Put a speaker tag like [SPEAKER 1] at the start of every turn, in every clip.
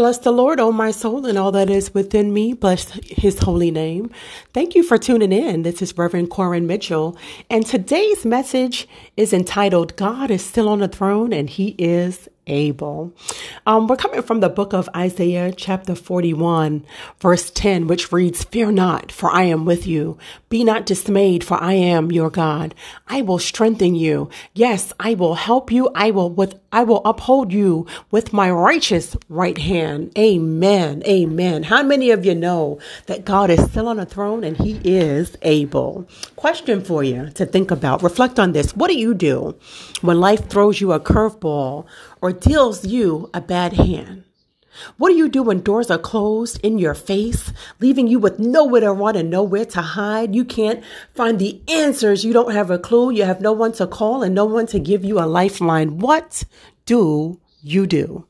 [SPEAKER 1] Bless the Lord, O my soul, and all that is within me. Bless his holy name. Thank you for tuning in. This is Reverend Corin Mitchell, and today's message is entitled God is Still on the Throne and He is able. Um, we're coming from the book of Isaiah, chapter 41, verse 10, which reads, Fear not, for I am with you. Be not dismayed, for I am your God. I will strengthen you. Yes, I will help you. I will with, I will uphold you with my righteous right hand. Amen. Amen. How many of you know that God is still on a throne and he is able? Question for you to think about. Reflect on this. What do you do when life throws you a curveball or deals you a bad hand? What do you do when doors are closed in your face, leaving you with nowhere to run and nowhere to hide? You can't find the answers. You don't have a clue. You have no one to call and no one to give you a lifeline. What do you do?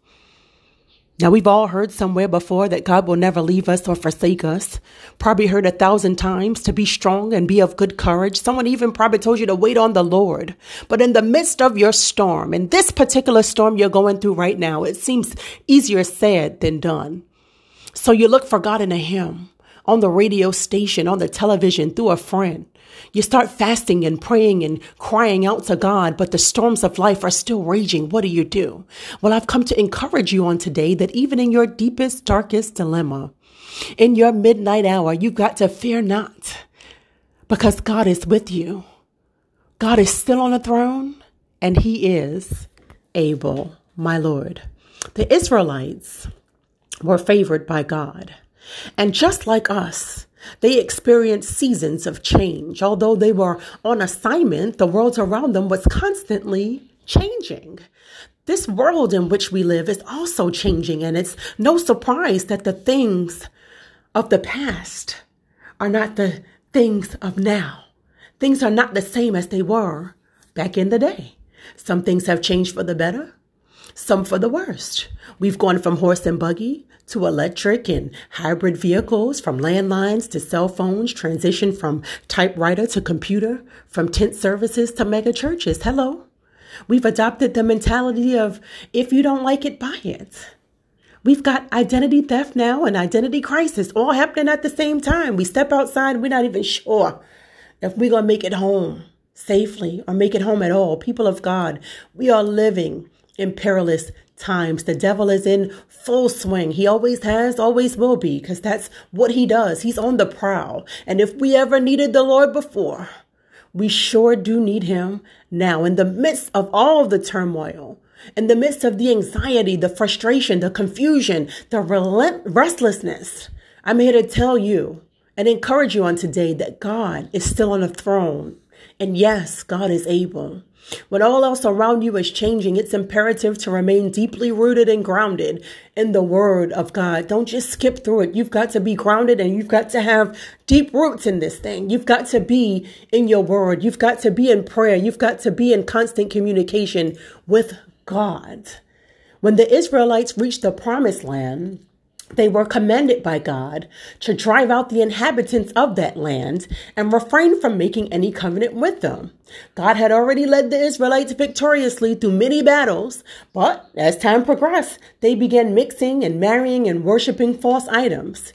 [SPEAKER 1] Now, we've all heard somewhere before that God will never leave us or forsake us. Probably heard a thousand times to be strong and be of good courage. Someone even probably told you to wait on the Lord. But in the midst of your storm, in this particular storm you're going through right now, it seems easier said than done. So you look for God in a hymn, on the radio station, on the television, through a friend. You start fasting and praying and crying out to God, but the storms of life are still raging. What do you do? Well, I've come to encourage you on today that even in your deepest, darkest dilemma, in your midnight hour, you've got to fear not because God is with you. God is still on the throne and he is able, my Lord. The Israelites were favored by God. And just like us, they experienced seasons of change. Although they were on assignment, the world around them was constantly changing. This world in which we live is also changing, and it's no surprise that the things of the past are not the things of now. Things are not the same as they were back in the day. Some things have changed for the better, some for the worst. We've gone from horse and buggy to electric and hybrid vehicles, from landlines to cell phones, transition from typewriter to computer, from tent services to mega churches. Hello. We've adopted the mentality of if you don't like it, buy it. We've got identity theft now and identity crisis all happening at the same time. We step outside, we're not even sure if we're going to make it home safely or make it home at all. People of God, we are living in perilous times. The devil is in full swing. He always has, always will be, because that's what he does. He's on the prowl. And if we ever needed the Lord before, we sure do need him now. In the midst of all the turmoil, in the midst of the anxiety, the frustration, the confusion, the relent- restlessness, I'm here to tell you and encourage you on today that God is still on the throne. And yes, God is able. When all else around you is changing, it's imperative to remain deeply rooted and grounded in the Word of God. Don't just skip through it. You've got to be grounded and you've got to have deep roots in this thing. You've got to be in your Word. You've got to be in prayer. You've got to be in constant communication with God. When the Israelites reached the promised land, they were commanded by God to drive out the inhabitants of that land and refrain from making any covenant with them. God had already led the Israelites victoriously through many battles, but as time progressed, they began mixing and marrying and worshiping false items.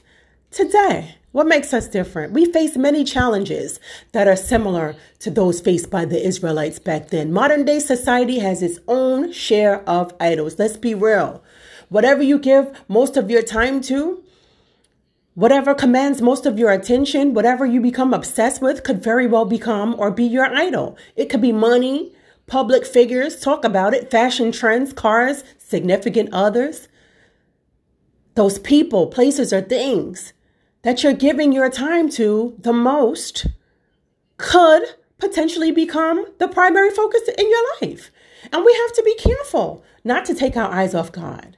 [SPEAKER 1] Today, what makes us different? We face many challenges that are similar to those faced by the Israelites back then. Modern day society has its own share of idols. Let's be real. Whatever you give most of your time to, whatever commands most of your attention, whatever you become obsessed with could very well become or be your idol. It could be money, public figures, talk about it, fashion trends, cars, significant others. Those people, places, or things that you're giving your time to the most could potentially become the primary focus in your life. And we have to be careful not to take our eyes off God.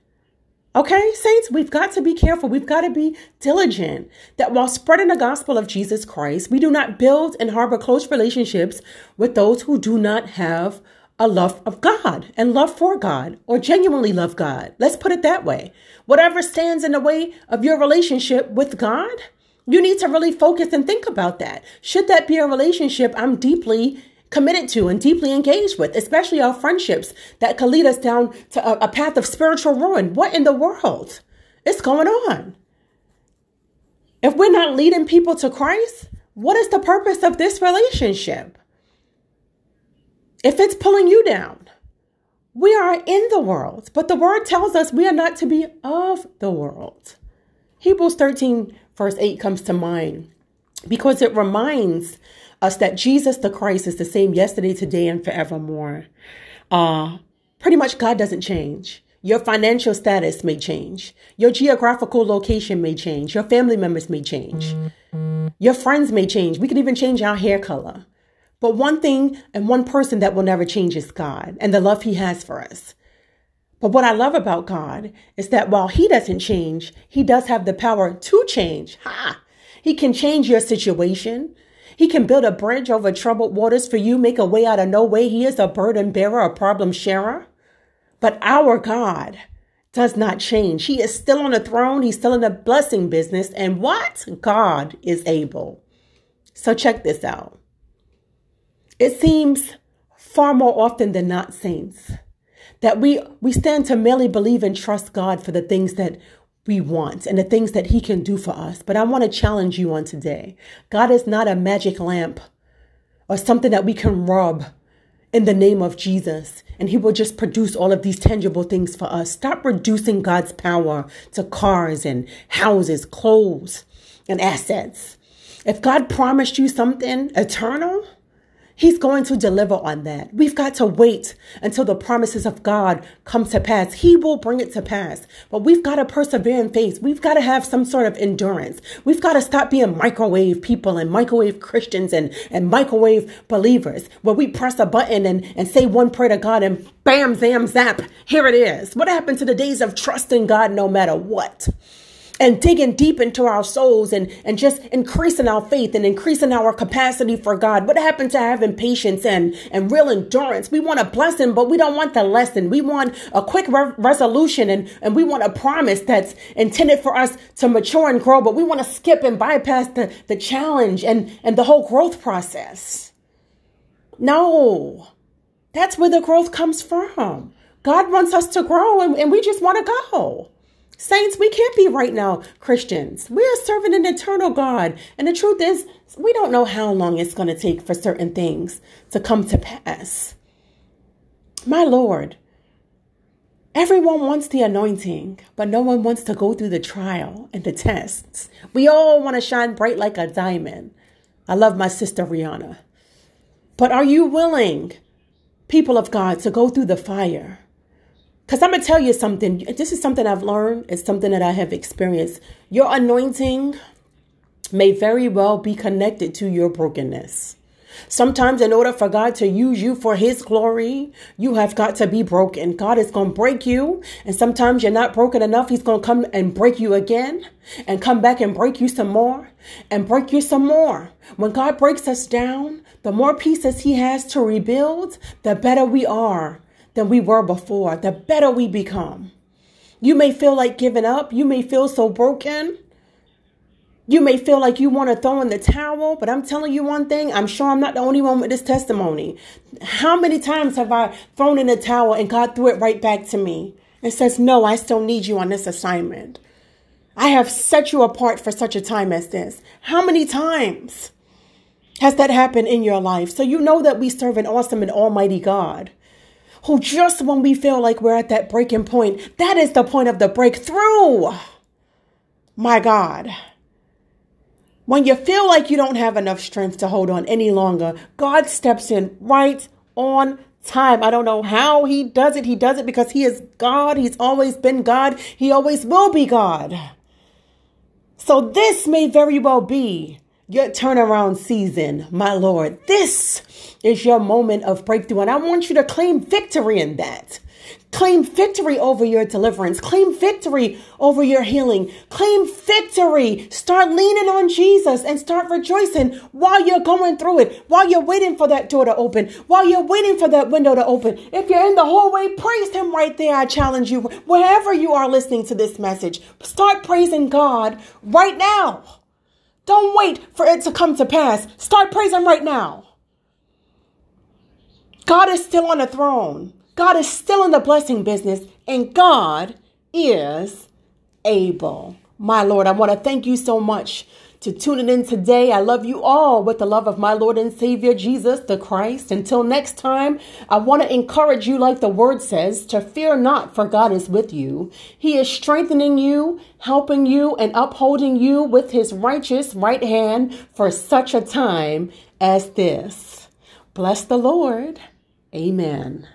[SPEAKER 1] Okay, saints, we've got to be careful. We've got to be diligent that while spreading the gospel of Jesus Christ, we do not build and harbor close relationships with those who do not have a love of God and love for God or genuinely love God. Let's put it that way. Whatever stands in the way of your relationship with God, you need to really focus and think about that. Should that be a relationship I'm deeply committed to and deeply engaged with, especially our friendships that could lead us down to a, a path of spiritual ruin. What in the world? is going on. If we're not leading people to Christ, what is the purpose of this relationship? If it's pulling you down, we are in the world, but the word tells us we are not to be of the world. Hebrews 13, verse 8 comes to mind because it reminds us that Jesus the Christ is the same yesterday, today, and forevermore. Uh, pretty much God doesn't change. Your financial status may change. Your geographical location may change. Your family members may change. Your friends may change. We can even change our hair color. But one thing and one person that will never change is God and the love He has for us. But what I love about God is that while He doesn't change, He does have the power to change. Ha! He can change your situation. He can build a bridge over troubled waters for you, make a way out of no way. He is a burden bearer, a problem sharer. But our God does not change. He is still on the throne. He's still in the blessing business. And what? God is able. So check this out. It seems far more often than not, saints, that we, we stand to merely believe and trust God for the things that we want and the things that He can do for us. But I want to challenge you on today. God is not a magic lamp or something that we can rub in the name of Jesus, and He will just produce all of these tangible things for us. Stop reducing God's power to cars and houses, clothes, and assets. If God promised you something eternal, He's going to deliver on that. We've got to wait until the promises of God come to pass. He will bring it to pass. But we've got to persevere in faith. We've got to have some sort of endurance. We've got to stop being microwave people and microwave Christians and, and microwave believers where we press a button and, and say one prayer to God and bam, zam, zap, here it is. What happened to the days of trusting God no matter what? And digging deep into our souls and, and just increasing our faith and increasing our capacity for God. What happened to having patience and, and real endurance? We want a blessing, but we don't want the lesson. We want a quick re- resolution and, and we want a promise that's intended for us to mature and grow, but we want to skip and bypass the, the challenge and, and the whole growth process. No, that's where the growth comes from. God wants us to grow and, and we just want to go. Saints, we can't be right now Christians. We are serving an eternal God. And the truth is, we don't know how long it's going to take for certain things to come to pass. My Lord, everyone wants the anointing, but no one wants to go through the trial and the tests. We all want to shine bright like a diamond. I love my sister Rihanna. But are you willing, people of God, to go through the fire? Because I'm going to tell you something. This is something I've learned. It's something that I have experienced. Your anointing may very well be connected to your brokenness. Sometimes, in order for God to use you for His glory, you have got to be broken. God is going to break you. And sometimes you're not broken enough. He's going to come and break you again and come back and break you some more and break you some more. When God breaks us down, the more pieces He has to rebuild, the better we are than we were before, the better we become. You may feel like giving up. You may feel so broken. You may feel like you want to throw in the towel, but I'm telling you one thing. I'm sure I'm not the only one with this testimony. How many times have I thrown in the towel and God threw it right back to me and says, No, I still need you on this assignment. I have set you apart for such a time as this. How many times has that happened in your life? So you know that we serve an awesome and almighty God who just when we feel like we're at that breaking point, that is the point of the breakthrough. My God. When you feel like you don't have enough strength to hold on any longer, God steps in right on time. I don't know how he does it. He does it because he is God. He's always been God. He always will be God. So this may very well be your turnaround season, my Lord. This is your moment of breakthrough. And I want you to claim victory in that. Claim victory over your deliverance. Claim victory over your healing. Claim victory. Start leaning on Jesus and start rejoicing while you're going through it, while you're waiting for that door to open, while you're waiting for that window to open. If you're in the hallway, praise Him right there. I challenge you, wherever you are listening to this message, start praising God right now. Don't wait for it to come to pass. Start praising right now. God is still on the throne. God is still in the blessing business, and God is able. My Lord, I want to thank you so much to tuning in today. I love you all with the love of my Lord and Savior Jesus the Christ. Until next time, I want to encourage you, like the word says, to fear not, for God is with you. He is strengthening you, helping you, and upholding you with his righteous right hand for such a time as this. Bless the Lord. Amen.